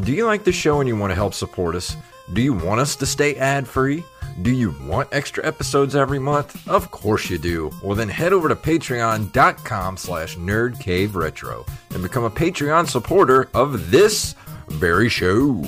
Do you like the show and you want to help support us? Do you want us to stay ad free? Do you want extra episodes every month? Of course you do. Well then head over to patreon.com slash nerdcaveretro and become a Patreon supporter of this very show.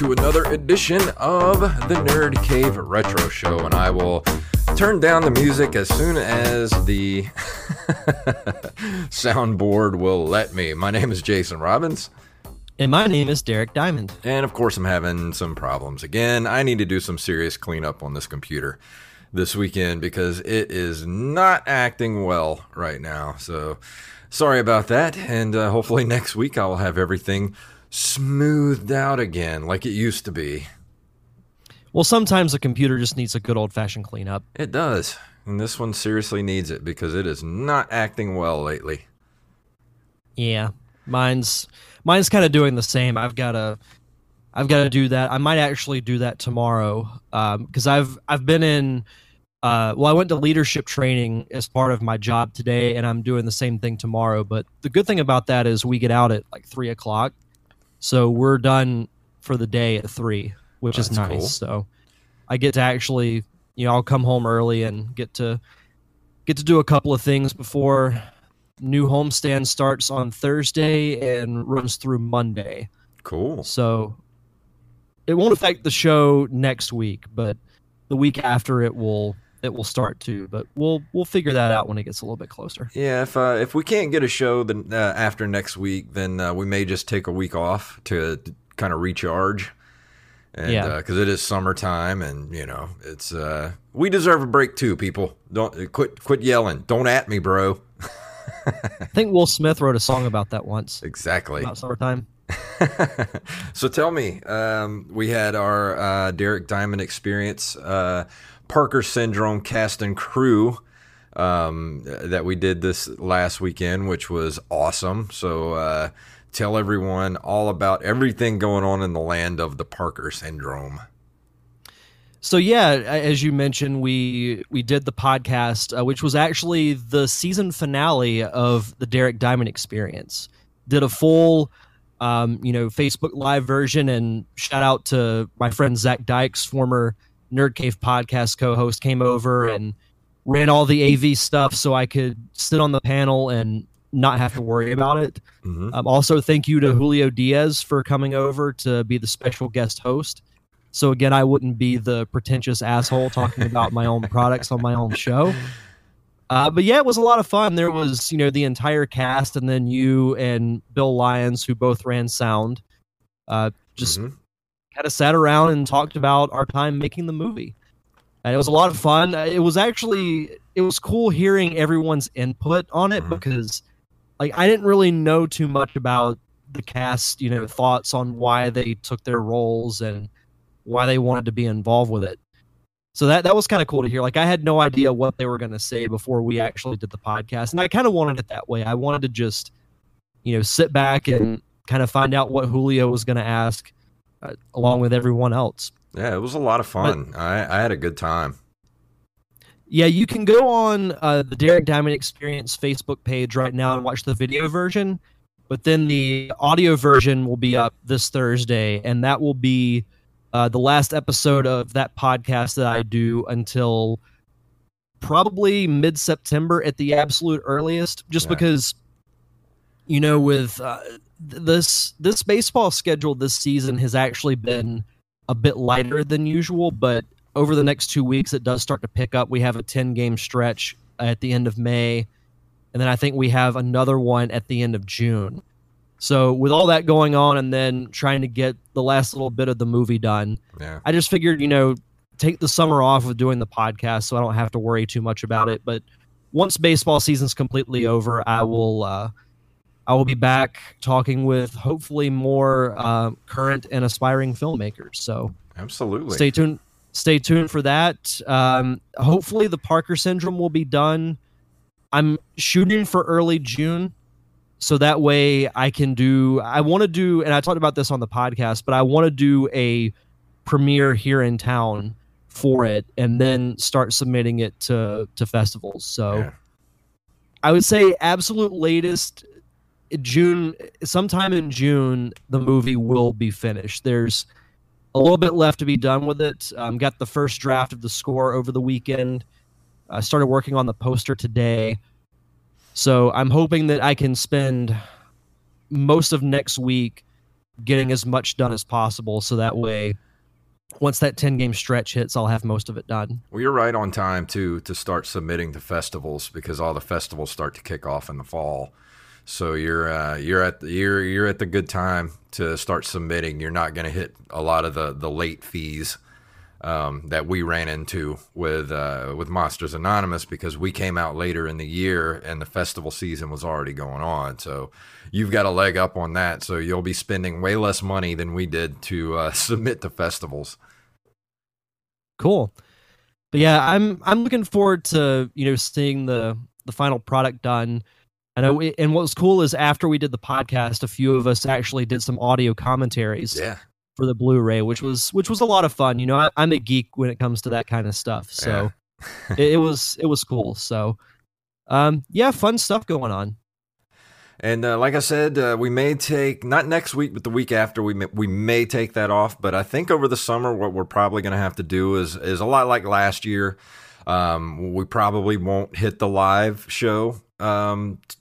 To another edition of the Nerd Cave Retro Show. And I will turn down the music as soon as the soundboard will let me. My name is Jason Robbins. And my name is Derek Diamond. And of course, I'm having some problems again. I need to do some serious cleanup on this computer this weekend because it is not acting well right now. So sorry about that. And uh, hopefully next week I will have everything smoothed out again like it used to be. Well, sometimes a computer just needs a good old fashioned cleanup. It does. And this one seriously needs it because it is not acting well lately. Yeah. Mine's mine's kind of doing the same. I've got to I've got to do that. I might actually do that tomorrow because um, I've I've been in. Uh, well, I went to leadership training as part of my job today, and I'm doing the same thing tomorrow. But the good thing about that is we get out at like three o'clock, so we're done for the day at three, which is nice. cool. So I get to actually, you know, I'll come home early and get to get to do a couple of things before new homestand starts on Thursday and runs through Monday. Cool. So it won't affect the show next week, but the week after it will it will start too. But we'll we'll figure that out when it gets a little bit closer. Yeah, if uh, if we can't get a show then uh, after next week, then uh, we may just take a week off to, kind of recharge. And Yeah. because it is summertime, and you know it's uh, we deserve a break too. People, don't uh, quit quit yelling. Don't at me, bro. I think Will Smith wrote a song about that once Exactly. about summertime. so tell me, um, we had our uh, Derek Diamond experience, uh, Parker Syndrome cast and crew um, that we did this last weekend, which was awesome. So uh, tell everyone all about everything going on in the land of the Parker Syndrome. So yeah, as you mentioned, we we did the podcast, uh, which was actually the season finale of the Derek Diamond Experience. Did a full, um, you know, Facebook Live version, and shout out to my friend Zach Dykes, former Nerd Cave podcast co-host, came over and ran all the AV stuff, so I could sit on the panel and not have to worry about it. hmm Um, also, thank you to Julio Diaz for coming over to be the special guest host. So again, I wouldn't be the pretentious asshole talking about my own products on my own show. Uh, but yeah, it was a lot of fun. There was, you know, the entire cast, and then you and Bill Lyons, who both ran sound, uh, just Mhm. Kind of sat around and talked about our time making the movie. And it was a lot of fun. Uh, It was actually it was cool hearing everyone's input on it Mhm. because like I didn't really know too much about the cast, you know, thoughts on why they took their roles and why they wanted to be involved with it. So that that was kind of cool to hear. Like I had no idea what they were going to say before we actually did the podcast, and I kind of wanted it that way. I wanted to just, you know, sit back and kind of find out what Julio was going to ask, uh, along with everyone else. Yeah, it was a lot of fun. I, I had a good time. Yeah, you can go on uh, the Derek Diamond Experience Facebook page right now and watch the video version, but then the audio version will be up this Thursday, and that will be uh, the last episode of that podcast that I do until probably mid September at the absolute earliest, just Yeah. because you know with uh, this this baseball schedule this season has actually been a bit lighter than usual, but over the next two weeks it does start to pick up. We have a ten game stretch at the end of May, and then I think we have another one at the end of June. So with all that going on, and then trying to get the last little bit of the movie done, Yeah. I just figured, you know, take the summer off of doing the podcast so I don't have to worry too much about it. But once baseball season's completely over, I will uh, I will be back talking with hopefully more uh, current and aspiring filmmakers. So Absolutely. stay tuned. stay tuned for that. Um, hopefully, the Parker syndrome will be done. I'm shooting for early June, so that way I can do. I want to do, and I talked about this on the podcast, but I want to do a premiere here in town for it, and then start submitting it to to festivals. So. Yeah. I would say absolute latest June, sometime in June, the movie will be finished. There's a little bit left to be done with it. Um, got the first draft of the score over the weekend. I started working on the poster today. So I'm hoping that I can spend most of next week getting as much done as possible. So that way, once that 10 game stretch hits, I'll have most of it done. Well, you're right on time too to start submitting to festivals because all the festivals start to kick off in the fall. So you're uh, you're at the, you're you're at the good time to start submitting. You're not going to hit a lot of the the late fees um, that we ran into with uh, with Monsters Anonymous because we came out later in the year and the festival season was already going on. So you've got a leg up on that. So you'll be spending way less money than we did to uh, submit to festivals. Cool. But yeah, I'm I'm looking forward to you know seeing the the final product done. I know, and what was cool is after we did the podcast, a few of us actually did some audio commentaries Yeah. for the Blu-ray, which was which was a lot of fun. You know, I, I'm a geek when it comes to that kind of stuff, so it, it was it was cool. So, um, yeah, fun stuff going on. And uh, like I said, uh, we may take not next week, but the week after. We may, we may take that off. But I think over the summer, what we're probably going to have to do is is a lot like last year. Um, we probably won't hit the live show um, t-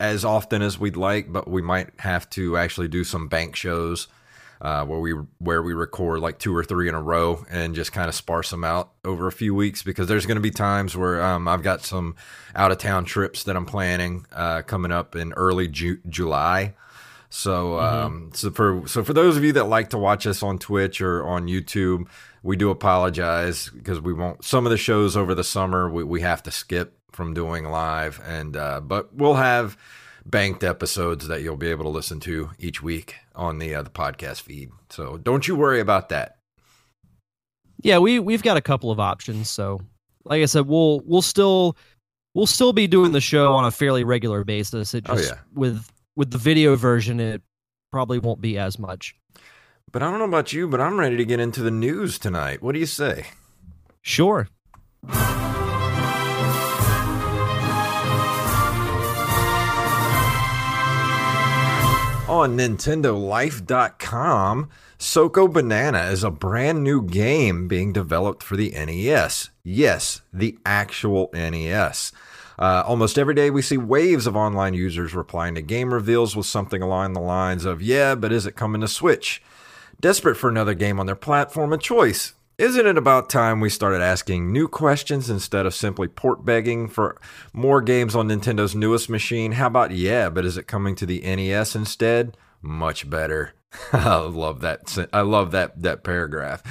as often as we'd like, but we might have to actually do some bank shows uh, where we where we record like two or three in a row and just kind of sparse them out over a few weeks because there's going to be times where um, I've got some out of town trips that I'm planning uh, coming up in early Ju- July. So, um, so for so for those of you that like to watch us on Twitch or on YouTube, we do apologize because we won't. Some of the shows over the summer we, we have to skip from doing live, and uh, but we'll have banked episodes that you'll be able to listen to each week on the uh, the podcast feed. So don't you worry about that. Yeah, we we've got a couple of options. So, like I said, we'll we'll still we'll still be doing the show on a fairly regular basis. It Oh, just yeah. with with the video version, it probably won't be as much. But I don't know about you, but I'm ready to get into the news tonight. What do you say? Sure. On NintendoLife.com, Soko Banana is a brand new game being developed for the NES. Yes, the actual NES. Uh, almost every day, we see waves of online users replying to game reveals with something along the lines of, Yeah, but is it coming to Switch? Desperate for another game on their platform of choice. Isn't it about time we started asking new questions instead of simply port begging for more games on Nintendo's newest machine? How about yeah, but is it coming to the NES instead? Much better. I love that. I love that that paragraph.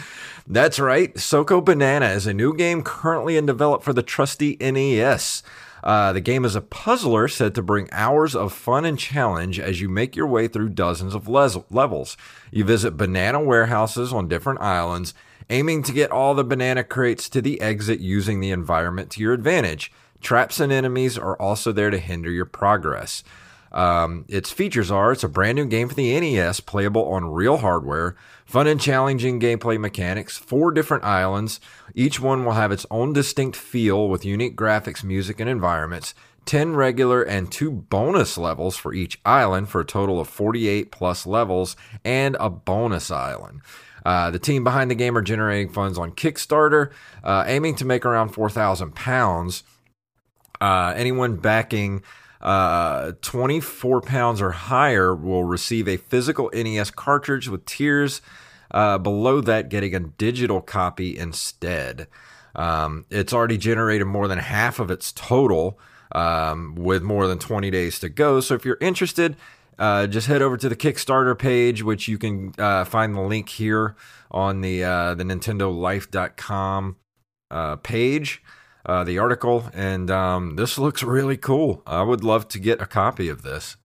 That's right. Soko Banana is a new game currently in development for the trusty NES. Uh, the game is a puzzler said to bring hours of fun and challenge as you make your way through dozens of les- levels. You visit banana warehouses on different islands, aiming to get all the banana crates to the exit using the environment to your advantage. Traps and enemies are also there to hinder your progress. Um, its features are it's a brand new game for the NES, playable on real hardware, fun and challenging gameplay mechanics, four different islands. Each one will have its own distinct feel with unique graphics, music, and environments. 10 regular and 2 bonus levels for each island for a total of 48 plus levels and a bonus island. Uh, the team behind the game are generating funds on Kickstarter, uh, aiming to make around 4,000 pounds. Uh, anyone backing uh, 24 pounds or higher will receive a physical NES cartridge with tiers uh, below that getting a digital copy instead. Um, it's already generated more than half of its total um, with more than 20 days to go. So if you're interested, uh, just head over to the Kickstarter page, which you can uh, find the link here on the uh, the NintendoLife.com uh, page uh, the article, and um, this looks really cool. I would love to get a copy of this.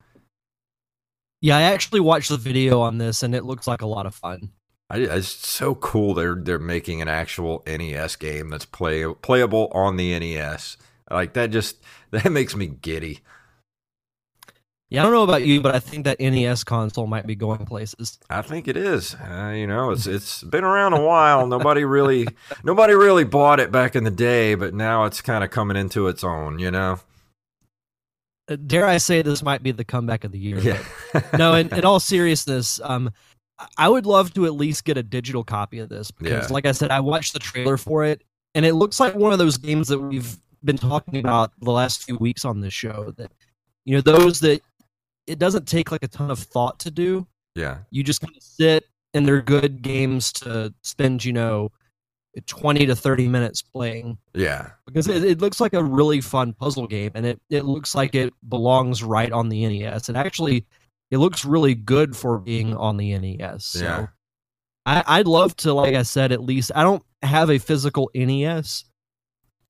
Yeah, I actually watched the video on this, and it looks like a lot of fun. I, it's so cool they're they're making an actual NES game that's play playable on the NES. Like that just that makes me giddy. Yeah, I don't know about you, but I think that NES console might be going places. I think it is. Uh, you know, it's it's been around a while. nobody really nobody really bought it back in the day, but now it's kind of coming into its own. You know. Uh, dare I say this might be the comeback of the year? Yeah. no, in, in all seriousness, um, I would love to at least get a digital copy of this because, Yeah. like I said, I watched the trailer for it, and it looks like one of those games that we've been talking about the last few weeks on this show. That you know, those that it doesn't take like a ton of thought to do. yeah. You just kind of sit, and they're good games to spend, you know, twenty to thirty minutes playing Yeah. because it, it looks like a really fun puzzle game and it, it looks like it belongs right on the NES. And actually, it looks really good for being on the NES. So Yeah. I, I'd love to, like I said, at least I don't have a physical NES,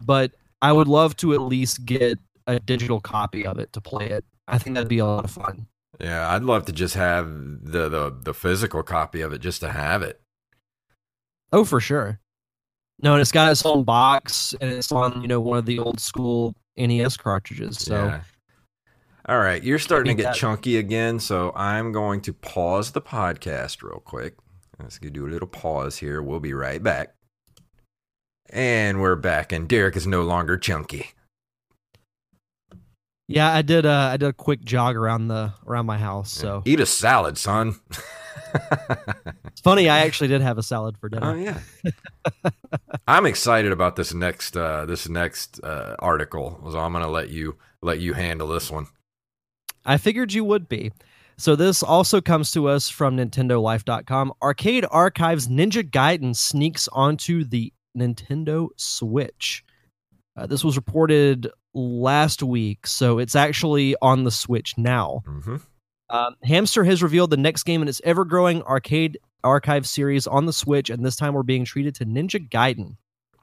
but I would love to at least get a digital copy of it to play it. I think that'd be a lot of fun. Yeah. I'd love to just have the the the physical copy of it just to have it. Oh, for sure. No, and it's got its own box and it's on, you know, one of the old school NES cartridges. So Yeah. All right, you're starting to get that- chunky again, so I'm going to pause the podcast real quick. Let's do a little pause here. We'll be right back. And we're back, and Derek is no longer chunky. Yeah, I did. Uh, I did a quick jog around the around my house. So Eat a salad, son. it's funny. I actually did have a salad for dinner. oh yeah. I'm excited about this next uh, this next uh, article. So I'm gonna let you let you handle this one. I figured you would be. So this also comes to us from NintendoLife.com. Arcade Archives Ninja Gaiden sneaks onto the Nintendo Switch. Uh, this was reported last week, so it's actually on the Switch now. hmm Um, Hamster has revealed the next game in its ever growing arcade archive series on the Switch, and this time we're being treated to Ninja Gaiden.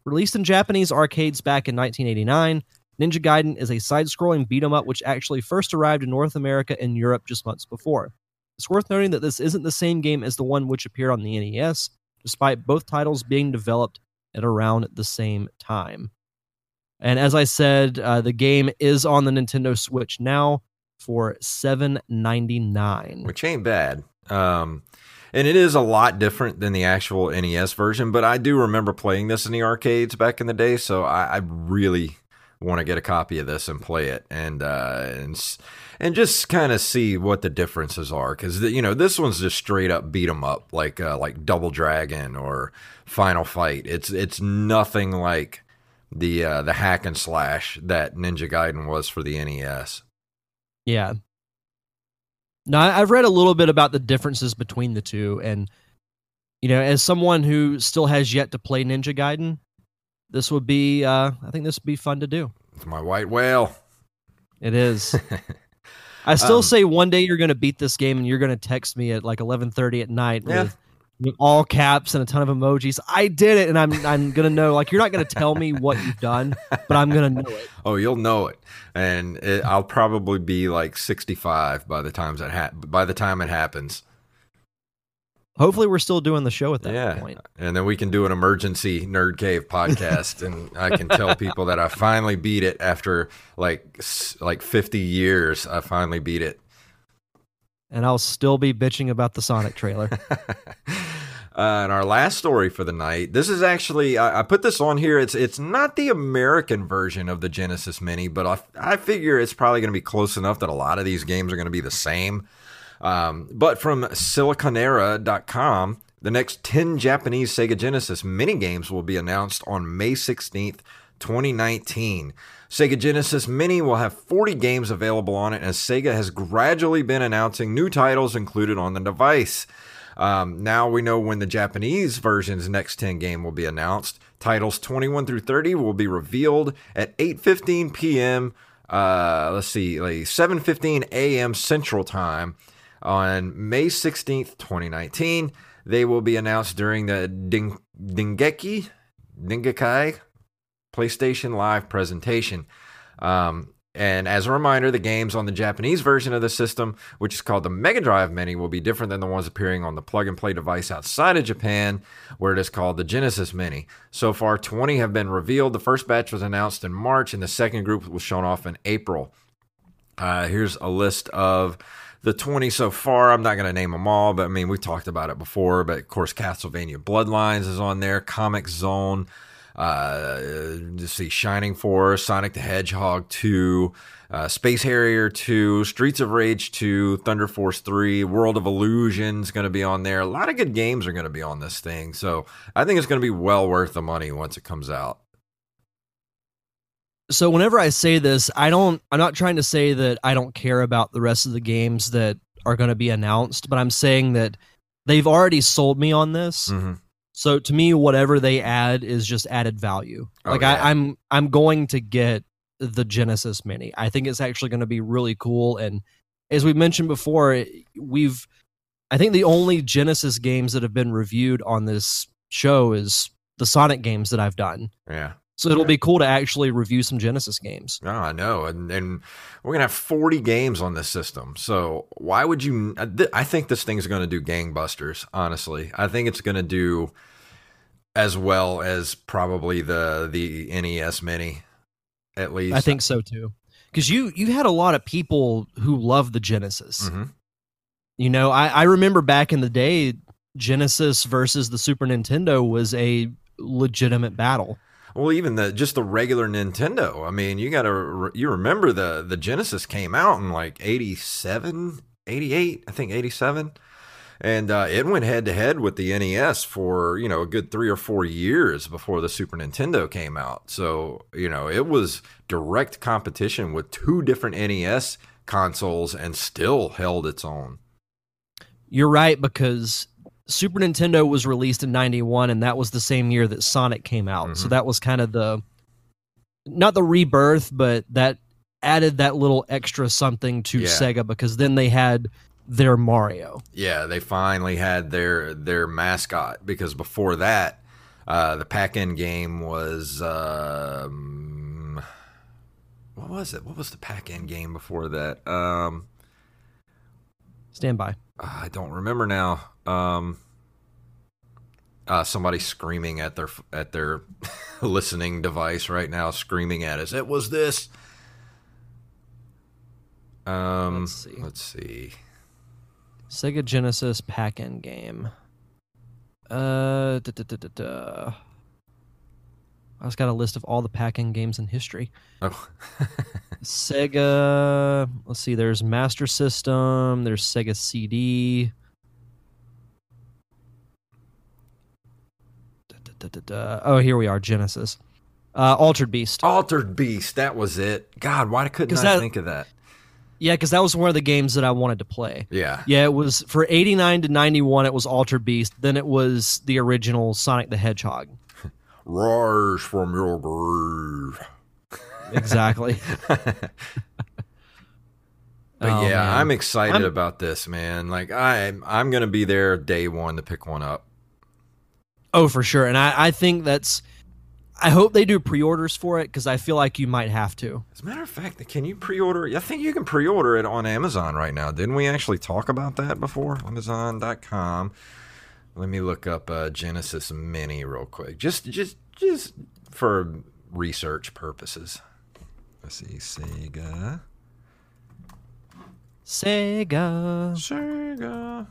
Released in Japanese arcades back in 1989, Ninja Gaiden is a side scrolling beat 'em up which actually first arrived in North America and Europe just months before. It's worth noting that this isn't the same game as the one which appeared on the NES, despite both titles being developed at around the same time. And as I said, uh, the game is on the Nintendo Switch now for seven ninety nine. which ain't bad. Um, and it is a lot different than the actual NES version, but I do remember playing this in the arcades back in the day, so I, I really want to get a copy of this and play it and uh, and and just kind of see what the differences are because you know this one's just straight up beat 'em up like uh, like Double Dragon or Final Fight. It's it's nothing like the uh, the hack and slash that Ninja Gaiden was for the NES. Yeah. Now I've read a little bit about the differences between the two, and you know, as someone who still has yet to play Ninja Gaiden, this would be, uh, I think this would be fun to do. It's my white whale. It is. I still Um, say one day you're going to beat this game, and you're going to text me at like 11:30 at night Yeah. with all caps and a ton of emojis. I did it, and I'm I'm going to know. Like you're not going to tell me what you've done, but I'm going to know it. Oh, you'll know it, and it, I'll probably be like sixty-five by the times that ha- by the time it happens. Hopefully, we're still doing the show at that yeah, point. and then we can do an emergency nerd cave podcast, and I can tell people that I finally beat it after like like fifty years. I finally beat it. And I'll still be bitching about the Sonic trailer. Uh, and our last story for the night. This is actually I, I put this on here. It's it's not the American version of the Genesis Mini, but I I figure it's probably going to be close enough that a lot of these games are going to be the same. Um, but from Siliconera.com, the next 10 Japanese Sega Genesis mini games will be announced on May 16th, 2019. Sega Genesis Mini will have 40 games available on it, as Sega has gradually been announcing new titles included on the device. Um, now we know when the Japanese version's next 10 game will be announced. Titles 21 through 30 will be revealed at 8:15 p.m. Uh, let's see, like 7:15 a.m. Central Time on May 16th, 2019. They will be announced during the Ding- Dingeki Dingekai PlayStation Live presentation. Um, And as a reminder, the games on the Japanese version of the system, which is called the Mega Drive Mini, will be different than the ones appearing on the plug and play device outside of Japan, where it is called the Genesis Mini. So far, 20 have been revealed. The first batch was announced in March, and the second group was shown off in April. Uh, here's a list of the 20 so far. I'm not going to name them all, but I mean, we talked about it before. But of course, Castlevania Bloodlines is on there, Comix Zone uh, to see Shining Force, Sonic the Hedgehog 2, uh, Space Harrier 2, Streets of Rage 2, Thunder Force 3, World of Illusions going to be on there. A lot of good games are going to be on this thing. So I think it's going to be well worth the money once it comes out. So whenever I say this, I don't I'm not trying to say that I don't care about the rest of the games that are going to be announced, but I'm saying that they've already sold me on this. Mm-hmm. So to me, whatever they add is just added value. Oh, like yeah. I, I'm I'm going to get the Genesis Mini. I think it's actually going to be really cool. And as we mentioned before, we've I think the only Genesis games that have been reviewed on this show is the Sonic games that I've done. Yeah. So it'll be cool to actually review some Genesis games. No, I know, and and we're gonna have 40 games on this system. So why would you? I think this thing's gonna do gangbusters. Honestly, I think it's gonna do as well as probably the the NES Mini, at least. I think so too. Because you you had a lot of people who love the Genesis. Mhm. You know, I, I remember back in the day, Genesis versus the Super Nintendo was a legitimate battle. Well, even the just the regular Nintendo. I mean, you got to you remember the the Genesis came out in like 87, 88, I think 87. And uh, it went head to head with the NES for, you know, a good 3 or 4 years before the Super Nintendo came out. So, you know, it was direct competition with two different NES consoles and still held its own. You're right because Super Nintendo was released in 91 and that was the same year that Sonic came out. So Mhm. that was kind of the not the rebirth, but that added that little extra something to Yeah. Sega because then they had their Mario. Yeah, they finally had their their mascot because before that, uh, the pack-in game was um, what was it? What was the pack-in game before that? Um, Stand by. I don't remember now. Um, uh, somebody screaming at their at their listening device right now, screaming at us. It was this. Um, Let's see. Let's see. Sega Genesis pack-in game. Uh, da, da, da. I just got a list of all the pack-in games in history. Oh, Sega. Let's see. There's Master System. There's Sega CD. Da, da, da. Oh, here we are. Genesis. Uh, Altered Beast. Altered Beast. That was it. God, why couldn't I that- think of that? Yeah, because that was one of the games that I wanted to play. Yeah. Yeah, it was for 89 to 91. It was Altered Beast. Then it was the original Sonic the Hedgehog. Rise from your grave. Exactly. But Oh, yeah, man. I'm excited I'm- about this, man. Like I, I'm gonna be there day one to pick one up. Oh, for sure. And I, I think that's. I hope they do pre-orders for it because I feel like you might have to. As a matter of fact, can you pre-order? I think you can pre-order it on Amazon right now. Didn't we actually talk about that before? Amazon.com. Let me look up uh, Genesis Mini real quick, just, just, just for research purposes. Let's see, Sega, Sega. Sega.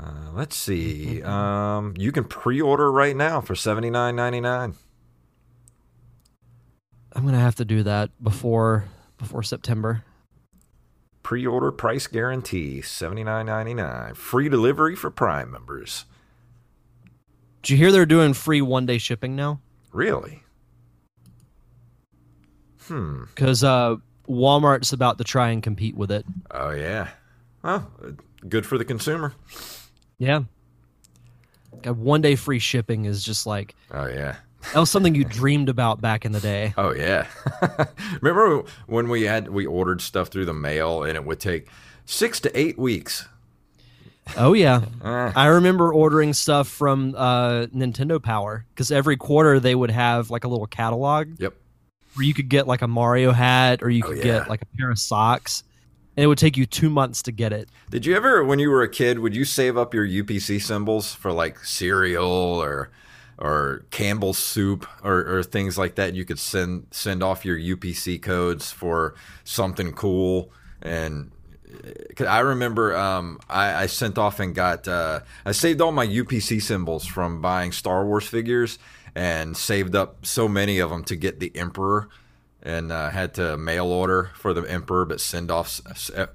Uh, let's see. Um, you can pre-order right now for seventy nine ninety nine. I'm gonna have to do that before before September. Pre-order price guarantee seventy nine ninety nine. Free delivery for Prime members. Did you hear they're doing free one day shipping now? Really? Hmm. Because uh, Walmart's about to try and compete with it. Oh yeah. Well, good for the consumer. Yeah. God, one day free shipping is just like Oh yeah. that was something you dreamed about back in the day. Oh yeah. Remember when we had we ordered stuff through the mail and it would take six to eight weeks. Oh yeah, Eh, I remember ordering stuff from uh, Nintendo Power because every quarter they would have like a little catalog yep. where you could get like a Mario hat or you Oh, could yeah. get like a pair of socks, and it would take you two months to get it. Did you ever, when you were a kid, would you save up your UPC symbols for like cereal or or Campbell's soup or, or things like that? You could send send off your UPC codes for something cool. And 'cause I remember um, I, I sent off and got uh, I saved all my UPC symbols from buying Star Wars figures and saved up so many of them to get the Emperor and uh, had to mail order for the emperor, but send off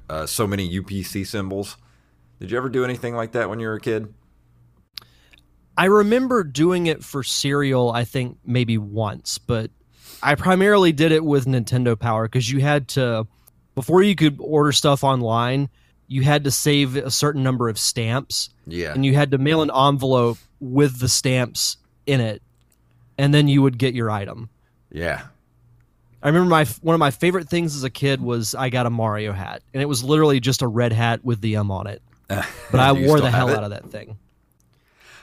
uh, so many UPC symbols. Did you ever do anything like that when you were a kid? I remember doing it for cereal, I think maybe once, but I primarily did it with Nintendo Power because you had to, before you could order stuff online, you had to save a certain number of stamps Yeah, and you had to mail an envelope with the stamps in it, and then you would get your item. yeah, I remember my one of my favorite things as a kid was I got a Mario hat, and it was literally just a red hat with the M on it. But I wore the hell it? out of that thing.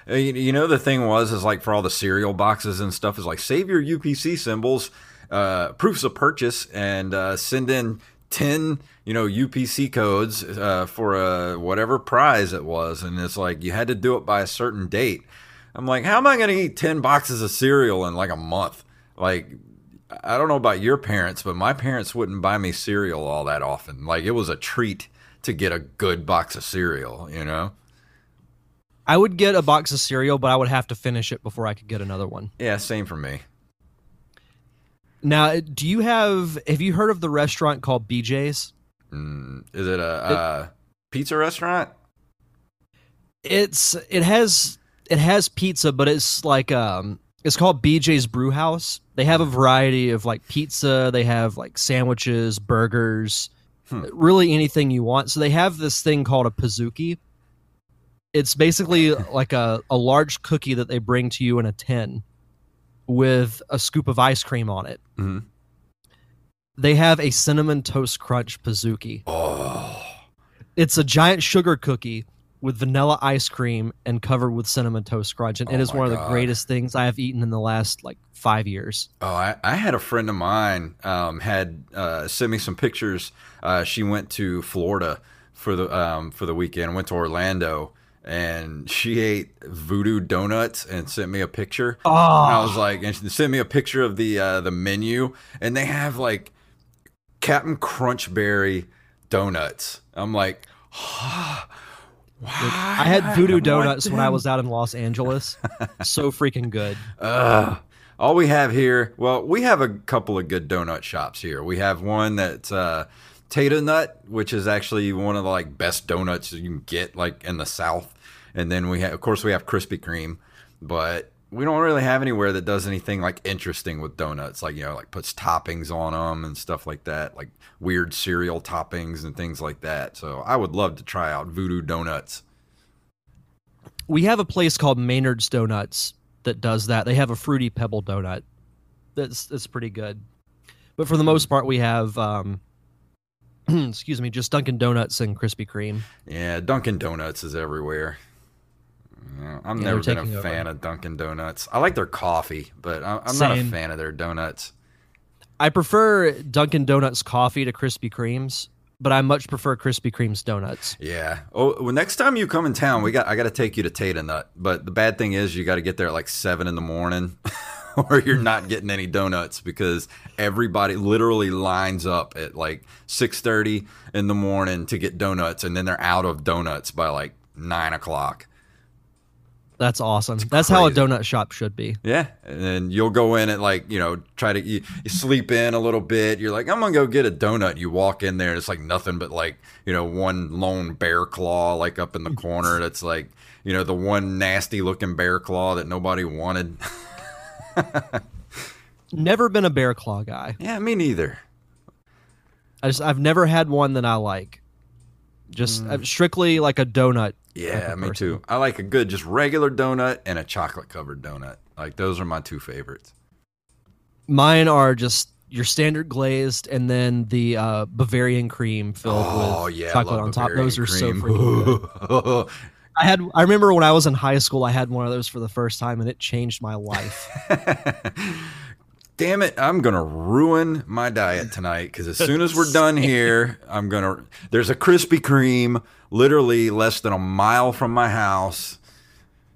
Uh, You, you know the thing was is like for all the cereal boxes and stuff is like save your UPC symbols, uh, proofs of purchase, and uh, send in ten you know UPC codes uh, for a whatever prize it was, and it's like you had to do it by a certain date. I'm like, how am I going to eat ten boxes of cereal in like a month? Like, I don't know about your parents, but my parents wouldn't buy me cereal all that often. Like, it was a treat to get a good box of cereal, you know. I would get a box of cereal, but I would have to finish it before I could get another one. Yeah, same for me. Now, do you have have you heard of the restaurant called BJ's? Mm, is it a uh, pizza restaurant? It's it has it has pizza, but it's like um it's called BJ's Brew House. They have a variety of like pizza, they have like sandwiches, burgers, Hmm. really anything you want. So they have this thing called a pizookie. It's basically like a, a large cookie that they bring to you in a tin with a scoop of ice cream on it. Mhm. They have a cinnamon toast crunch pizookie. Oh, It's a giant sugar cookie with vanilla ice cream and covered with cinnamon toast crunch, and Oh it is one of the greatest things I have eaten in the last like five years. oh! I, I had a friend of mine um, had uh, sent me some pictures. Uh, she went to Florida for the um, for the weekend. Went to Orlando, and she ate voodoo donuts and sent me a picture. Oh, And I was like, and she sent me a picture of the uh, the menu, and they have like Captain Crunchberry donuts. I'm like, I had voodoo donuts when I was out in Los Angeles. so freaking good. Ugh. All we have here, well, we have a couple of good donut shops here. We have one that's uh, Tato-Nut, which is actually one of the like best donuts you can get like in the South. And then we have, of course, we have Krispy Kreme, but we don't really have anywhere that does anything like interesting with donuts, like you know, like puts toppings on them and stuff like that, like weird cereal toppings and things like that. So I would love to try out Voodoo Donuts. We have a place called Maynard's Donuts that does that. They have a fruity pebble donut. That's that's pretty good. But for the most part, we have um, excuse me, just Dunkin' Donuts and Krispy Kreme. Yeah, Dunkin' Donuts is everywhere. Yeah, I've Yeah, never been a taking over. fan of Dunkin' Donuts. I like their coffee, but I- I'm not a fan of their donuts. I prefer Dunkin' Donuts coffee to Krispy Kreme's, but I much prefer Krispy Kreme's donuts. Yeah. Oh, well, next time you come in town, we got I got to take you to Tato-Nut. But the bad thing is, you got to get there at like seven in the morning, or you're not getting any donuts because everybody literally lines up at like six thirty in the morning to get donuts, and then they're out of donuts by like nine o'clock. That's awesome. That's how a donut shop should be. Yeah, and then you'll go in and like you know try to you, you sleep in a little bit. You're like I'm gonna go get a donut. You walk in there, and it's like nothing but like you know one lone bear claw like up in the corner. That's like you know the one nasty looking bear claw that nobody wanted. Never been a bear claw guy. yeah, me neither. I just I've never had one that I like. Just uh, strictly like a donut. Yeah, me person. too. I like a good just regular donut and a chocolate covered donut. Like those are my two favorites. Mine are just your standard glazed, and then the uh, Bavarian cream filled Oh with yeah, chocolate on top. Bavarian Those are so freaking good. I had. I remember when I was in high school, I had one of those for the first time, and it changed my life. Damn it, I'm gonna ruin my diet tonight because as soon as we're done here, I'm gonna. There's a Krispy Kreme literally less than a mile from my house.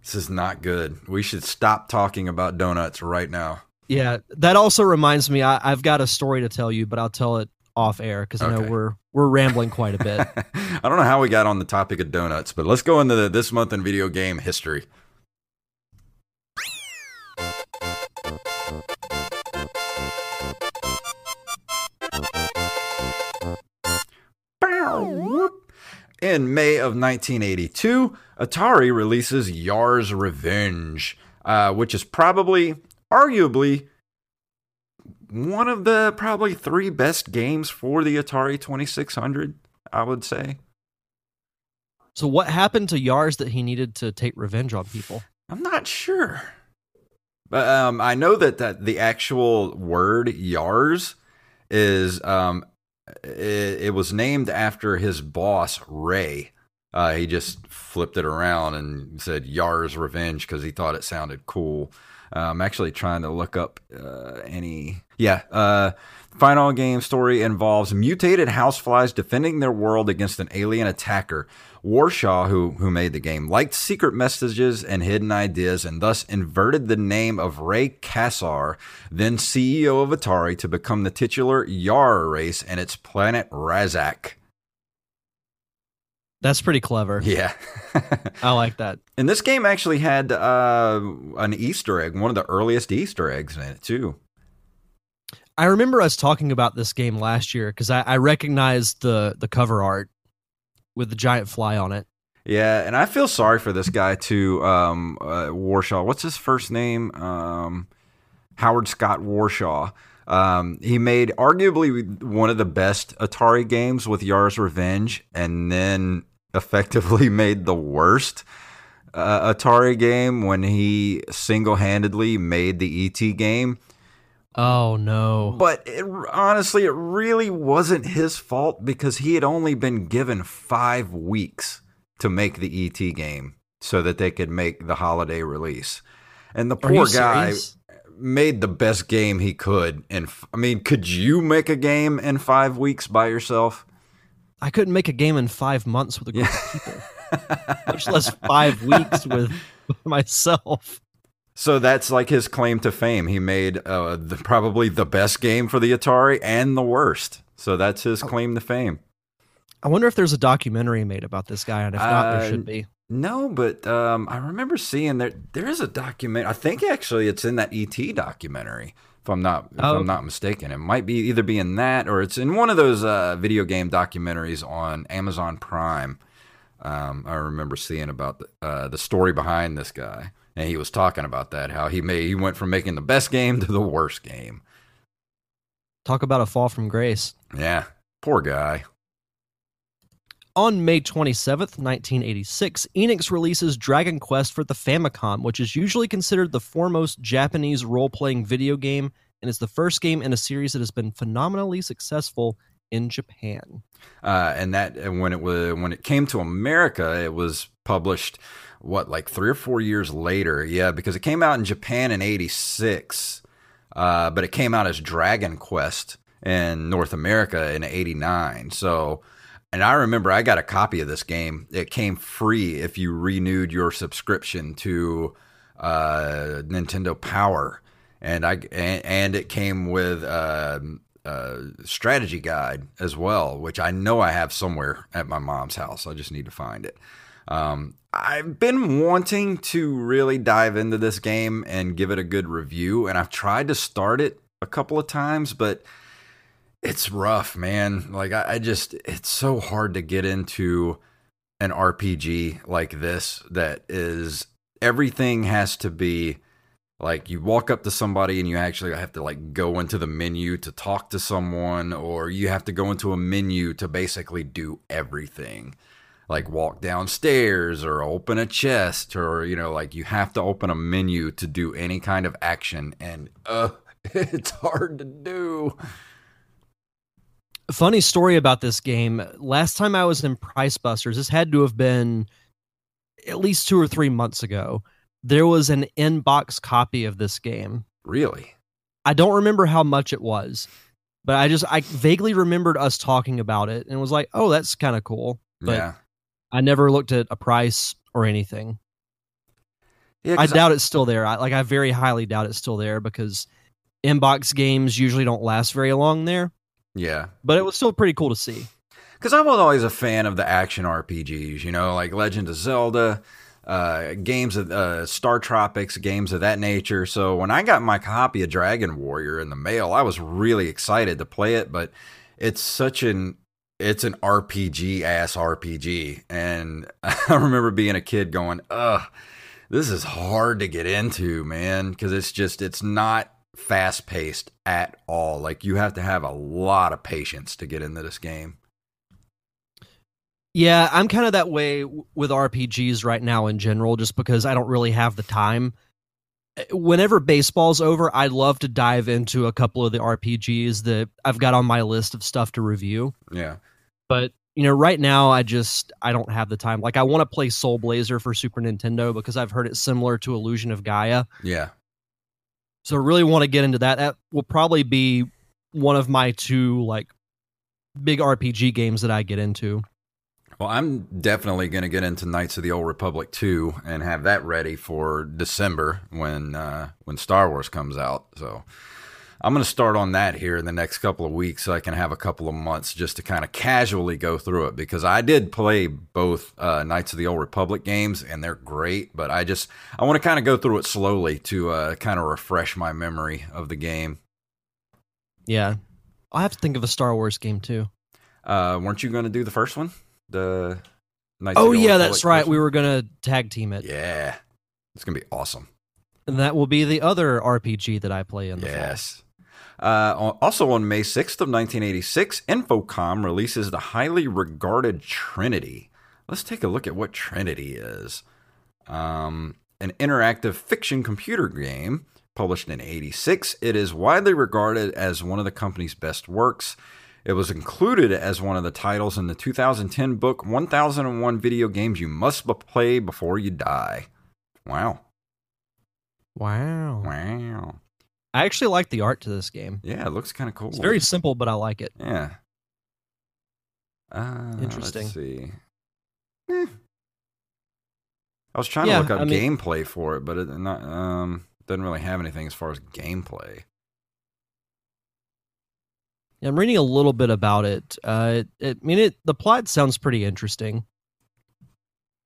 This is not good. We should stop talking about donuts right now. yeah, that also reminds me. I, I've got a story to tell you, but I'll tell it off air because I know we're we're rambling quite a bit. I don't know how we got on the topic of donuts, but let's go into the, this month in video game history. In May of 1982, Atari releases Yar's Revenge, uh, which is probably, arguably, one of the probably three best games for the Atari 2600, I would say. so, what happened to Yars that he needed to take revenge on people? I'm not sure. But um, I know that, that the actual word Yars is um, it, it was named after his boss Ray. Uh, he just flipped it around and said Yars Revenge because he thought it sounded cool. Uh, I'm actually trying to look up uh, any. Yeah, uh, final game story involves mutated houseflies defending their world against an alien attacker. Warshaw, who who made the game, liked secret messages and hidden ideas, and thus inverted the name of Ray Kassar, then CEO of Atari, to become the titular Yar race and its planet Razak. That's pretty clever. Yeah. I like that. and this game actually had uh, an Easter egg, one of the earliest Easter eggs in it too. I remember us talking about this game last year because I, I recognized the the cover art with the giant fly on it. Yeah, and I feel sorry for this guy too, um, uh, Warshaw. What's his first name? Um, Howard Scott Warshaw. Um, he made arguably one of the best Atari games with Yar's Revenge, and then effectively made the worst uh, Atari game when he single-handedly made the ET game. Oh no! But it, honestly, it really wasn't his fault because he had only been given five weeks to make the ET game so that they could make the holiday release. And the poor guy serious? made the best game he could. And I mean, could you make a game in five weeks by yourself? I couldn't make a game in five months with a group of people, much less five weeks with myself. So that's like his claim to fame. He made uh, the, probably the best game for the Atari and the worst. So that's his claim to fame. I wonder if there's a documentary made about this guy, and if not, Uh, there should be. No, but um, I remember seeing there. There is a document. I think actually it's in that ET documentary. If I'm not, if Oh. I'm not mistaken, it might be either be in that or it's in one of those uh, video game documentaries on Amazon Prime. Um, I remember seeing about the, uh, the story behind this guy, and he was talking about that how he made he went from making the best game to the worst game. Talk about a fall from grace. Yeah, poor guy. On May 27th, 1986, Enix releases Dragon Quest for the Famicom, which is usually considered the foremost Japanese role playing video game and is the first game in a series that has been phenomenally successful in Japan. uh, and that and when it was when it came to America, it was published what like three or four years later. Yeah, because it came out in Japan in '86, uh, but it came out as Dragon Quest in North America in '89. So, and I remember I got a copy of this game. It came free if you renewed your subscription to uh, Nintendo Power, and I and, and it came with. um uh, strategy guide as well, which I know I have somewhere at my mom's house. I just need to find it. Um, I've been wanting to really dive into this game and give it a good review, and I've tried to start it a couple of times, but it's rough, man. Like I, I just, it's so hard to get into an RPG like this that is everything has to be like you walk up to somebody and you actually have to like go into the menu to talk to someone or you have to go into a menu to basically do everything like walk downstairs or open a chest or you know like you have to open a menu to do any kind of action and uh It's hard to do. Funny story about this game. Last time I was in Price Busters, this had to have been at least two or three months ago. There was an in-box copy of this game. Really? I don't remember how much it was, but I just I vaguely remembered us talking about it and was like, "Oh, that's kind of cool." But yeah. I never looked at a price or anything. Yeah, I doubt it's still there. I, like I very highly doubt it's still there because inbox games usually don't last very long there. yeah. But it was still pretty cool to see. Because I was always a fan of the action RPGs, you know, like Legend of Zelda, uh, games of uh, Star Tropics, games of that nature. So when I got my copy of Dragon Warrior in the mail, I was really excited to play it. But it's such an it's an RPG ass RPG, and I remember being a kid going, "Ugh, this is hard to get into, man," because it's just it's not fast paced at all. Like you have to have a lot of patience to get into this game. Yeah, I'm kind of that way with RPGs right now in general, just because I don't really have the time. Whenever baseball's over, I'd love to dive into a couple of the RPGs that I've got on my list of stuff to review. Yeah. But you know, right now I just I don't have the time. Like I want to play Soul Blazer for Super Nintendo because I've heard it's similar to Illusion of Gaia. Yeah. So I really want to get into that. That will probably be one of my two like big RPG games that I get into. Well, I'm definitely going to get into Knights of the Old Republic 2 and have that ready for December when uh, when Star Wars comes out. So I'm going to start on that here in the next couple of weeks so I can have a couple of months just to kind of casually go through it because I did play both uh, Knights of the Old Republic games and they're great, but I just I want to kind of go through it slowly to uh, kind of refresh my memory of the game. Yeah. I'll have to think of a Star Wars game too. Uh, weren't you going to do the first one? The Knights of Oh yeah, that's right. We were gonna tag team it. Yeah. It's to be awesome. And that will be the other RPG that I play in the fall. Yes. Uh, also on May 6th of 1986, Infocom releases the highly regarded Trinity. Let's take a look at what Trinity is. Um, an interactive fiction computer game published in 86. It is widely regarded as one of the company's best works. It was included as one of the titles in the 2010 book 1001 Video Games You Must Play Before You Die. Wow. Wow. Wow. I actually like the art to this game. Yeah, it looks kind of cool. It's very simple, but I like it. Yeah. Uh, Interesting. Let's see. Eh. I was trying Yeah, to look up I mean- gameplay for it, but it not um doesn't really have anything as far as gameplay. I'm reading a little bit about it. Uh, it, it I mean, it the plot sounds pretty interesting,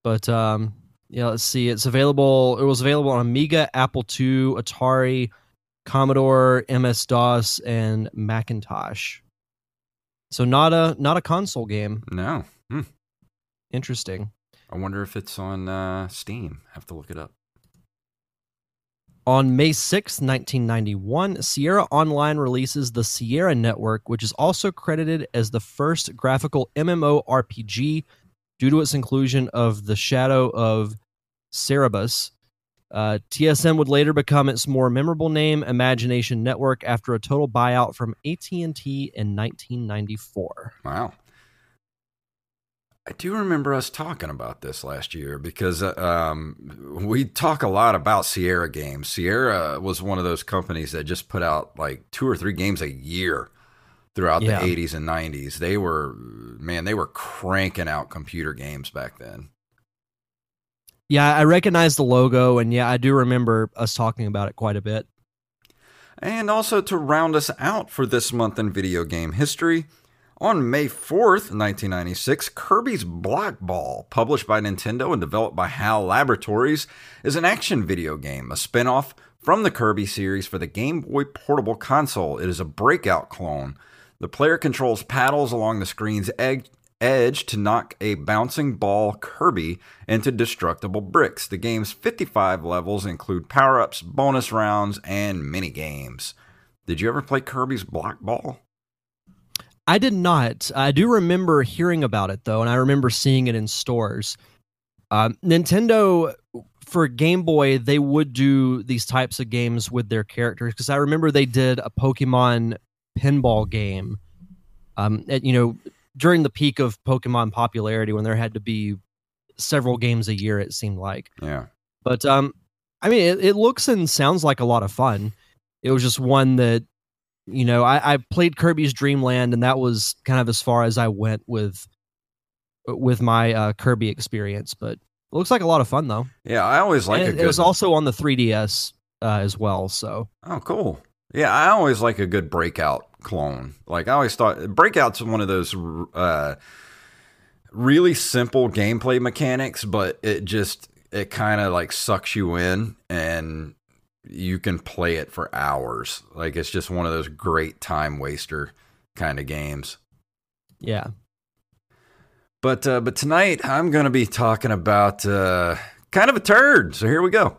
but um, yeah, let's see. It's available. It was available on Amiga, Apple II, Atari, Commodore, MS DOS, and Macintosh. So not a not a console game. No. Hmm. Interesting. I wonder if it's on uh, Steam. have to look it up. On May 6, 1991, Sierra Online releases the Sierra Network, which is also credited as the first graphical MMORPG due to its inclusion of the Shadow of Yserbius. Uh, TSN would later become its more memorable name, Imagination Network, after a total buyout from AT&T in 1994. Wow. I do remember us talking about this last year because uh, um, we talk a lot about Sierra games. Sierra was one of those companies that just put out like two or three games a year throughout Yeah. the 80s and 90s. They were, man, they were cranking out computer games back then. Yeah, I recognize the logo, and yeah, I do remember us talking about it quite a bit. And also to round us out for this month in video game history, on May 4th, 1996, Kirby's Block Ball, published by Nintendo and developed by HAL Laboratories, is an action video game, a spin off from the Kirby series for the Game Boy Portable console. It is a breakout clone. The player controls paddles along the screen's edge, edge to knock a bouncing ball Kirby into destructible bricks. The game's 55 levels include power ups, bonus rounds, and mini games. Did you ever play Kirby's Block Ball? I did not. I do remember hearing about it though, and I remember seeing it in stores. Um, Nintendo, for Game Boy, they would do these types of games with their characters because I remember they did a Pokemon pinball game. Um, at, you know, during the peak of Pokemon popularity, when there had to be several games a year, it seemed like. Yeah. But um, I mean, it, it looks and sounds like a lot of fun. It was just one that, you know, I, I played Kirby's Dream Land, and that was kind of as far as I went with with my uh, Kirby experience. But it looks like a lot of fun though. Yeah, I always like a it, good. it was also on the 3DS uh, as well. So oh, cool. Yeah, I always like a good breakout clone. Like I always thought, breakout's one of those uh, really simple gameplay mechanics, but it just it kind of like sucks you in, and you can play it for hours. Like it's just one of those great time waster kind of games. yeah, But uh, but tonight I'm going to be talking about uh, kind of a turd. So here we go.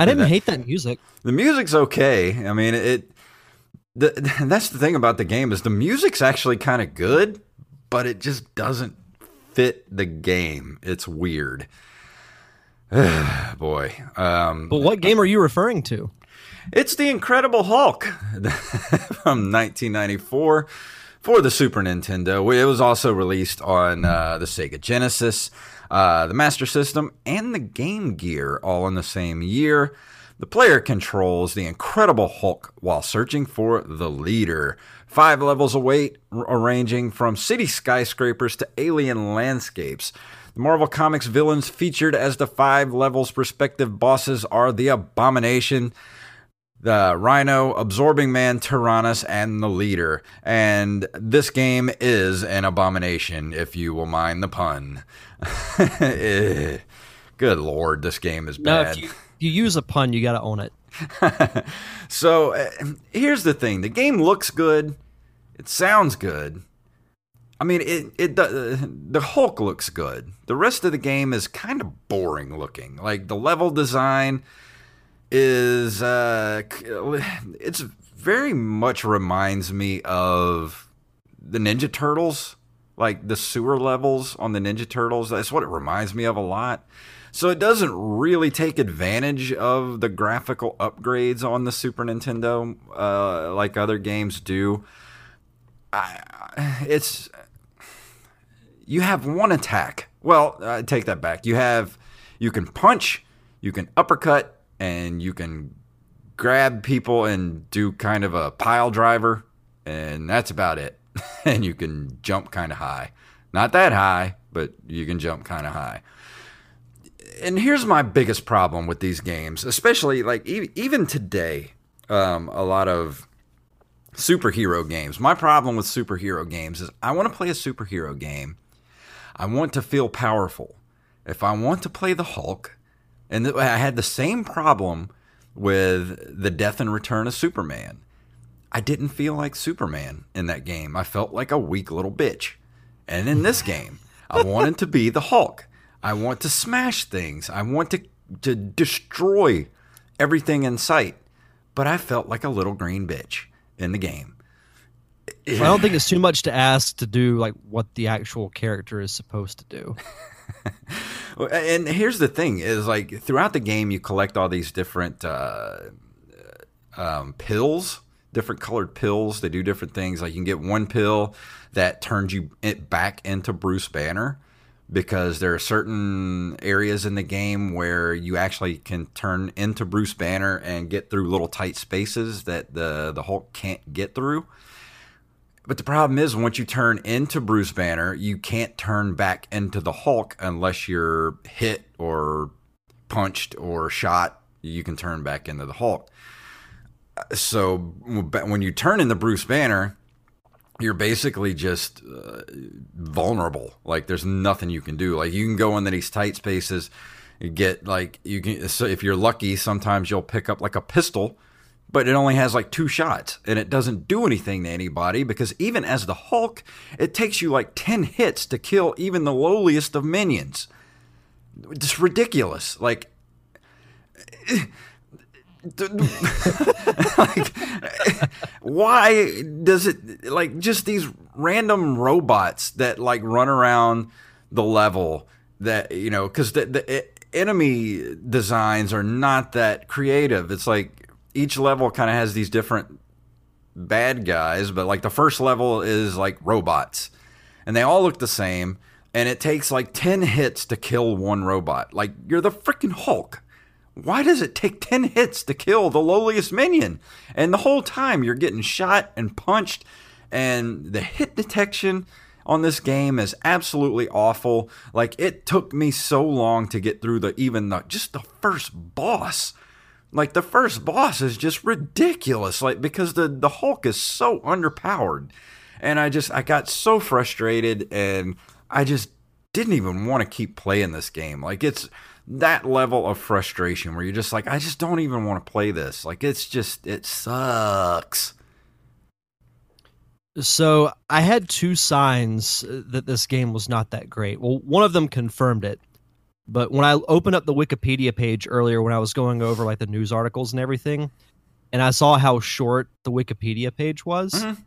I didn't hate that music. The music's okay. I mean, it. The, that's the thing about the game is the music's actually kind of good, but it just doesn't fit the game. It's weird. Boy, um, But what game are you referring to? it's the Incredible Hulk from 1994 for the Super Nintendo. It was also released on uh, the Sega Genesis, uh, the Master System, and the Game Gear all in the same year. The player controls the Incredible Hulk while searching for the leader. Five levels await, ranging from city skyscrapers to alien landscapes. The Marvel Comics villains featured as the five levels' respective bosses are the Abomination, the Rhino, Absorbing Man, Tyrannus, and the Leader. And this game is an abomination, if you will mind the pun. Eh, Good lord, this game is No, bad. if you, you use a pun, you got to own it. so uh, here's the thing: the game looks good, it sounds good. I mean, it it do- the Hulk looks good. The rest of the game is kind of boring looking. Like the level design is uh, it's very much reminds me of the Ninja Turtles, like the sewer levels on the Ninja Turtles. That's what it reminds me of a lot. So it doesn't really take advantage of the graphical upgrades on the Super Nintendo uh, like other games do. I, it's you have one attack. Well, I take that back. You have you can punch, you can uppercut, and you can grab people and do kind of a pile driver, and that's about it. and you can jump kind of high. Not that high, but you can jump kind of high. And here's my biggest problem with these games, especially like e- even today, um, a lot of superhero games. My problem with superhero games is I want to play a superhero game. I want to feel powerful. If I want to play the Hulk, and th- I had the same problem with the death and return of Superman. I didn't feel like Superman in that game. I felt like a weak little bitch. And in this game, I wanted to be the Hulk. I want to smash things. I want to to destroy everything in sight. But I felt like a little green bitch in the game. I don't think it's too much to ask to do like what the actual character is supposed to do. And here's the thing: is like throughout the game, you collect all these different uh, um, pills, different colored pills. They do different things. Like you can get one pill that turns you back into Bruce Banner because there are certain areas in the game where you actually can turn into Bruce Banner and get through little tight spaces that the the Hulk can't get through. But the problem is, once you turn into Bruce Banner, you can't turn back into the Hulk unless you're hit or punched or shot. You can turn back into the Hulk. So when you turn into Bruce Banner, you're basically just uh, vulnerable. Like there's nothing you can do. Like you can go into these tight spaces, get like you can. So if you're lucky, sometimes you'll pick up like a pistol but it only has like two shots and it doesn't do anything to anybody because even as the Hulk, it takes you like 10 hits to kill even the lowliest of minions. It's ridiculous. Like, like why does it like just these random robots that like run around the level that you know because the, the enemy designs are not that creative it's like each level kind of has these different bad guys but like the first level is like robots and they all look the same and it takes like 10 hits to kill one robot like you're the freaking hulk why does it take 10 hits to kill the lowliest minion? And the whole time you're getting shot and punched, and the hit detection on this game is absolutely awful. Like it took me so long to get through the even the just the first boss. Like the first boss is just ridiculous. Like because the the Hulk is so underpowered. And I just I got so frustrated and I just didn't even want to keep playing this game. Like it's that level of frustration where you're just like, I just don't even want to play this. Like, it's just, it sucks. So I had two signs uh, that this game was not that great. Well, one of them confirmed it. But when I opened up the Wikipedia page earlier, when I was going over like the news articles and everything, and I saw how short the Wikipedia page was, mm-hmm.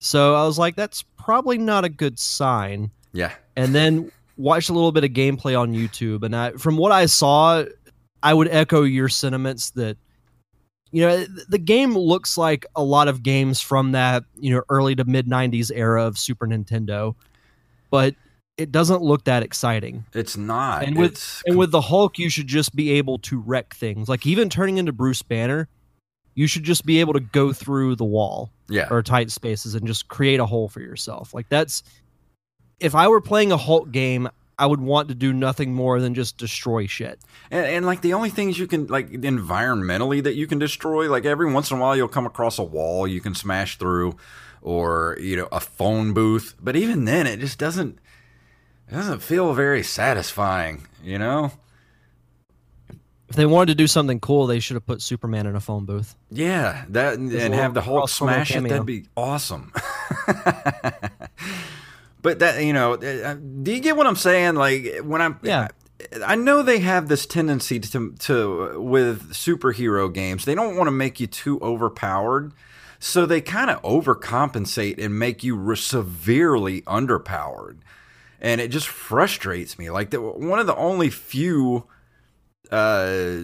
so I was like, that's probably not a good sign. Yeah. And then watched a little bit of gameplay on YouTube, and I, from what I saw, I would echo your sentiments that you know the game looks like a lot of games from that you know early to mid 90s era of super nintendo but it doesn't look that exciting. It's not. And with it's... and with the hulk you should just be able to wreck things. Like even turning into bruce banner you should just be able to go through the wall yeah. or tight spaces and just create a hole for yourself. Like that's if I were playing a Hulk game, I would want to do nothing more than just destroy shit. And, and, like the only things you can like environmentally that you can destroy, like every once in a while you'll come across a wall you can smash through, or you know a phone booth. But even then, it just doesn't it doesn't feel very satisfying. You know. If they wanted to do something cool, they should have put Superman in a phone booth. Yeah, that and have the Hulk smash it. That'd be awesome. But that you know, uh, do you get what I'm saying? Like when I'm yeah. I know they have this tendency to to with superhero games. They don't want to make you too overpowered, so they kind of overcompensate and make you severely underpowered, and it just frustrates me. Like the, one of the only few, uh,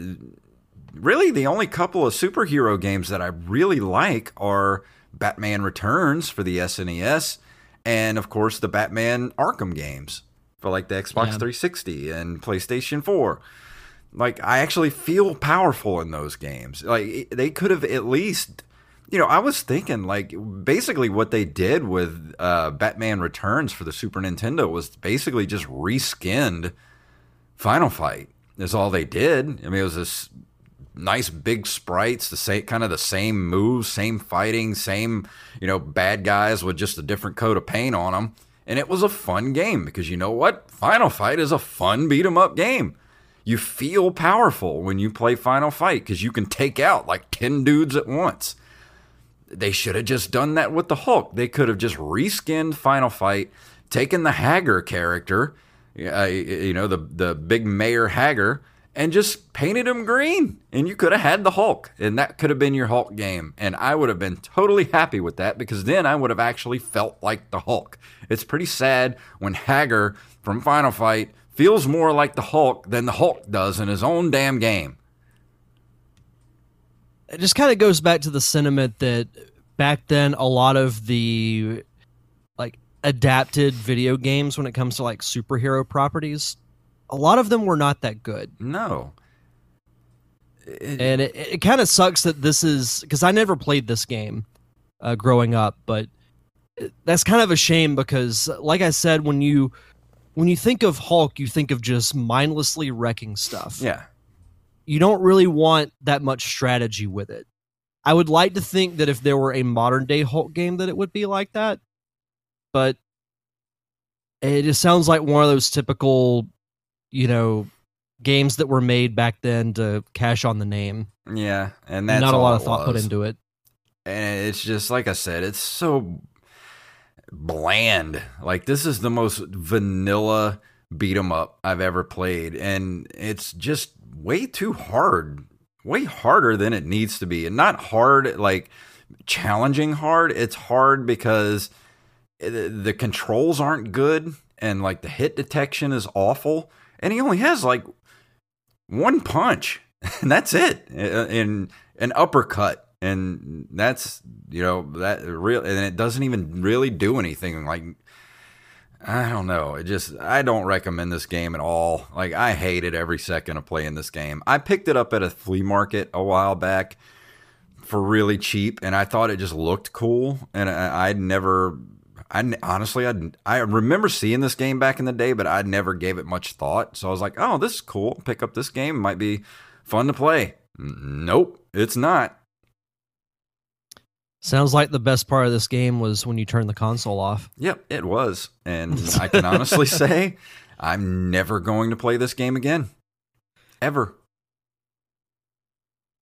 really the only couple of superhero games that I really like are Batman Returns for the SNES and of course the Batman Arkham games for like the Xbox yeah. 360 and PlayStation 4. Like I actually feel powerful in those games. Like they could have at least you know, I was thinking like basically what they did with uh, Batman Returns for the Super Nintendo was basically just reskinned Final Fight. Is all they did. I mean, it was this nice big sprites, the same kind of the same moves, same fighting, same you know bad guys with just a different coat of paint on them, and it was a fun game because you know what, Final Fight is a fun beat 'em up game. You feel powerful when you play Final Fight because you can take out like ten dudes at once. They should have just done that with the Hulk. They could have just reskinned Final Fight, taken the Haggar character, uh, you know the the big Mayor Haggar and just painted him green. And you could have had the Hulk, and that could have been your Hulk game. And I would have been totally happy with that because then I would have actually felt like the Hulk. It's pretty sad when Haggar from Final Fight feels more like the Hulk than the Hulk does in his own damn game. It just kind of goes back to the sentiment that back then a lot of the like adapted video games when it comes to like superhero properties a lot of them were not that good. No. It, and it, it kind of sucks that this is because I never played this game uh, growing up, but that's kind of a shame because, like I said, when you when you think of Hulk, you think of just mindlessly wrecking stuff. Yeah. You don't really want that much strategy with it. I would like to think that if there were a modern day Hulk game that it would be like that. But it just sounds like one of those typical you know, games that were made back then to cash on the name. Yeah, and And that's not a lot of thought put into it. and it's just like I said, it's so bland. Like this is the most vanilla beat 'em up I've ever played, and it's just way too hard, way harder than it needs to be, and not hard like challenging hard. It's hard because the controls aren't good, and like the hit detection is awful, and he only has like one punch, and that's it, in an uppercut. And that's you know that real and it doesn't even really do anything. Like i don't know it just i don't recommend this game at all like i hated every second of playing this game i picked it up at a flea market a while back for really cheap and i thought it just looked cool and I, i'd never I honestly, I I remember seeing this game back in the day, but I never gave it much thought. So I was like, "Oh, this is cool. Pick up this game. Might be fun to play." Nope, it's not. Sounds like the best part of this game was when you turn the console off. Yep, it was. And I can honestly say I'm never going to play this game again. Ever.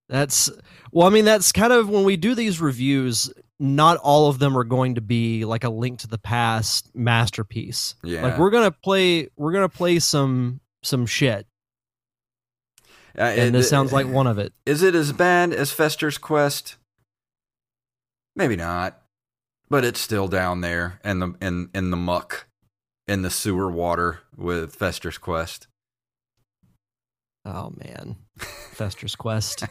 That's well, I mean, that's kind of when we do these reviews, not all of them are going to be like a link to the past masterpiece. Yeah. Like we're gonna play we're gonna play some some shit. Uh, And it- this sounds like one of it. Is it as bad as Fester's Quest? Maybe not. But it's still down there in the in, in the muck, in the sewer water with Fester's Quest. Oh man. Fester's Quest.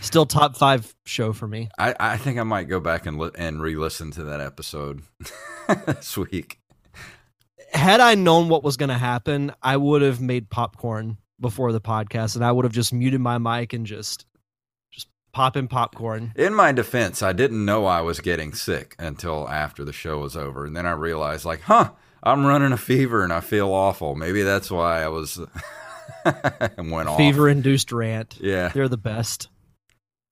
Still top five show for me. I, I think I might go back and li- and re-listen to that episode this week. Had I known what was gonna happen, I would have made popcorn before the podcast and I would have just muted my mic and just popping popcorn. In my defense, I didn't know I was getting sick until after the show was over, and then I realized, like, huh, I'm running a fever and I feel awful. Maybe that's why I was and went off. Fever induced rant. Yeah. They're the best.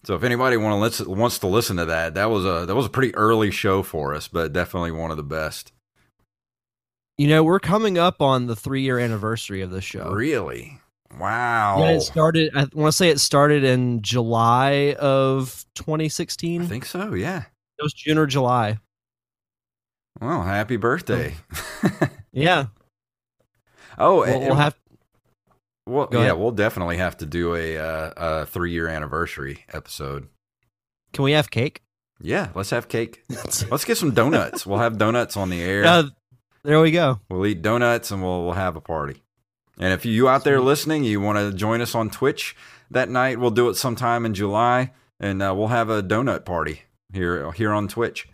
So if anybody want to listen, wants to listen to that, that was a that was a pretty early show for us, but definitely one of the best. You know, we're coming up on the three year anniversary of the show. Really? Wow. Yeah, it started. I want to say it started in July of 2016. I think so. Yeah. It was June or July. Well, happy birthday. Yeah, oh, we'll, and- we'll have. Well, yeah, we'll definitely have to do a, uh, a three year anniversary episode. Can we have cake? Yeah, let's have cake. Let's get some donuts. we'll have donuts on the air. Uh, there we go. We'll eat donuts and we'll, we'll have a party. And if you out there listening, you want to join us on Twitch that night, we'll do it sometime in July, and uh, we'll have a donut party here here on Twitch.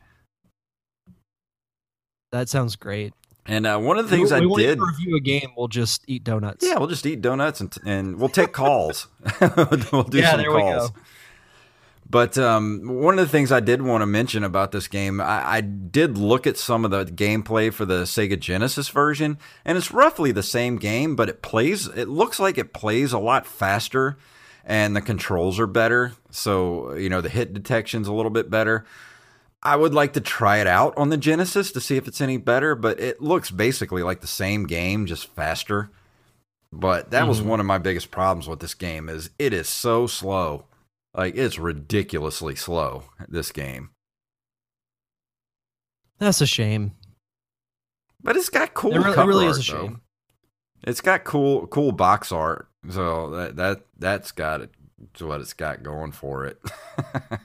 That sounds great. And uh, one of the things we, I we won't did, review a game. We'll just eat donuts. yeah, we'll just eat donuts and and we'll take calls. we'll do Yeah, some calls. But um, one of the things I did want to mention about this game, I, I did look at some of the gameplay for the Sega Genesis version, and it's roughly the same game, but it plays. It looks like it plays a lot faster, and the controls are better. So you know the hit detection's a little bit better. I would like to try it out on the Genesis to see if it's any better, but it looks basically like the same game, just faster. But that was Mhm. one of my biggest problems with this game is it is so slow. Like it's ridiculously slow. This game, That's a shame. but it's got cool. It really- it really is art, a though. shame. It's got cool, cool box art. So that that that's got it. It's what it's got going for it.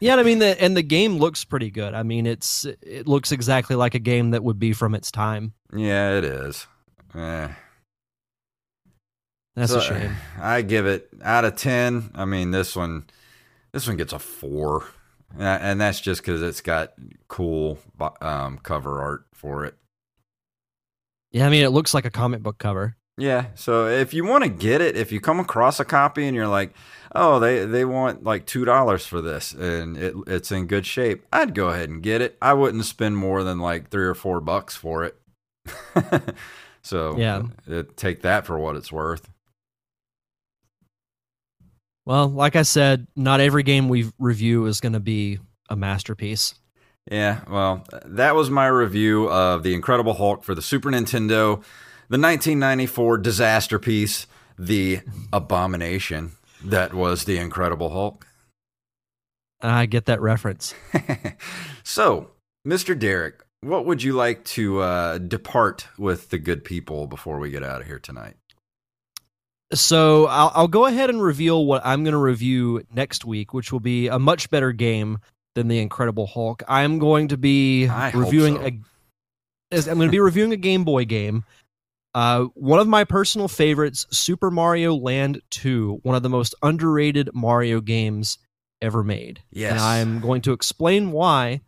Yeah, I mean, the, and the game looks pretty good. I mean, it's it looks exactly like a game that would be from its time. yeah, it is. Eh. That's So, a shame. I give it out of ten. I mean, this one, this one gets a four, and that's just because it's got cool um, cover art for it. Yeah, I mean, it looks like a comic book cover. Yeah. So if you want to get it, if you come across a copy and you're like, oh, they they want like two dollars for this, and it it's in good shape, I'd go ahead and get it. I wouldn't spend more than like three or four bucks for it. so Yeah. uh, take that for what it's worth. Well, like I said, not every game we review is going to be a masterpiece. Yeah, well, that was my review of The Incredible Hulk for the Super Nintendo, the 1994 disaster piece the abomination that was the Incredible Hulk. I get that reference. so, Mr. Derek, what would you like to uh, depart with the good people before we get out of here tonight? So I'll, I'll go ahead and reveal what I'm going to review next week, which will be a much better game than the Incredible Hulk. I'm going to be I reviewing so. a. I'm going to be reviewing a Game Boy game. Uh, one of my personal favorites, Super Mario Land 2, one of the most underrated Mario games ever made. Yes. And I'm going to explain why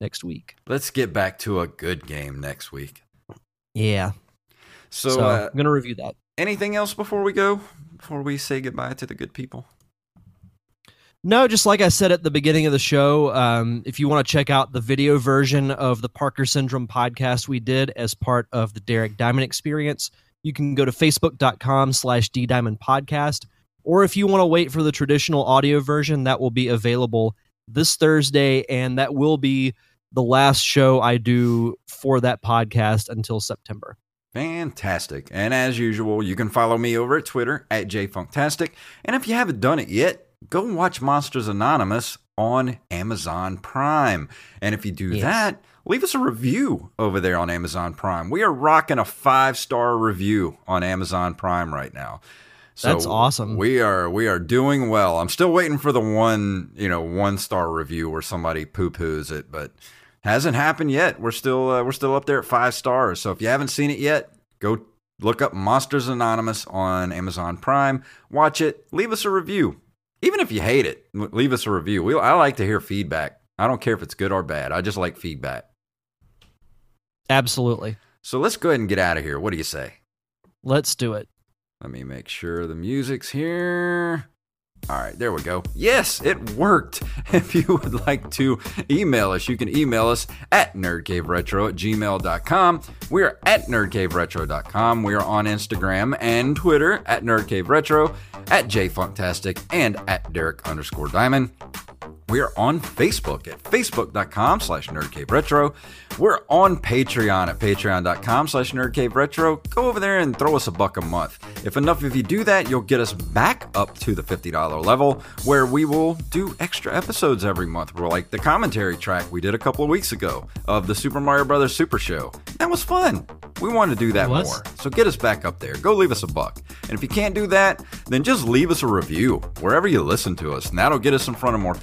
next week. Let's get back to a good game next week. Yeah. So, So, uh, I'm going to review that. Anything else before we go? Before we say goodbye to the good people? No, just like I said at the beginning of the show, um, if you want to check out the video version of the Parker Syndrome podcast we did as part of the Derek Diamond Experience, you can go to facebook.com slash D Diamond Podcast. Or if you want to wait for the traditional audio version, that will be available this Thursday, and that will be the last show I do for that podcast until September. Fantastic. And as usual, you can follow me over at Twitter at JFunktastic. And if you haven't done it yet, go watch Monsters Anonymous on Amazon Prime. And if you do Yes. that, leave us a review over there on Amazon Prime. We are rocking a five star review on Amazon Prime right now. So That's awesome. We are we are doing well. I'm still waiting for the one, you know, one star review where somebody poo poos it, but hasn't happened yet. We're still uh, we're still up there at five stars. So if you haven't seen it yet, go look up Monsters Anonymous on Amazon Prime. Watch it. Leave us a review. Even if you hate it, leave us a review. We I like to hear feedback. I don't care if it's good or bad. I just like feedback. Absolutely. So let's go ahead and get out of here. What do you say? Let's do it. Let me make sure the music's here. All right, there we go. Yes, it worked. If you would like to email us, you can email us at nerdcaveretro at gmail.com. We are at nerdcaveretro.com. We are on Instagram and Twitter at nerdcaveretro, at jfunktastic, and at Derek underscore diamond. We are on Facebook at facebook.com slash nerdcaveretro. We're on Patreon at patreon.com slash nerdcaveretro. Go over there and throw us a buck a month. If enough of you do that, you'll get us back up to the $50 level where we will do extra episodes every month. We're like the commentary track we did a couple of weeks ago of the Super Mario Brothers Super Show. That was fun. We want to do that more. So get us back up there. Go leave us a buck. And if you can't do that, then just leave us a review wherever you listen to us. And that'll get us in front of more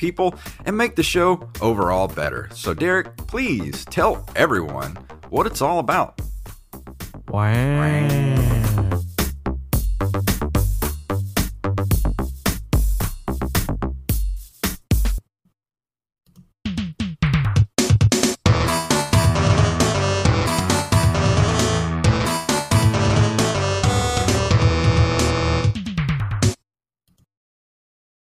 and make the show overall better. So, Derek, please tell everyone what it's all about. Wow.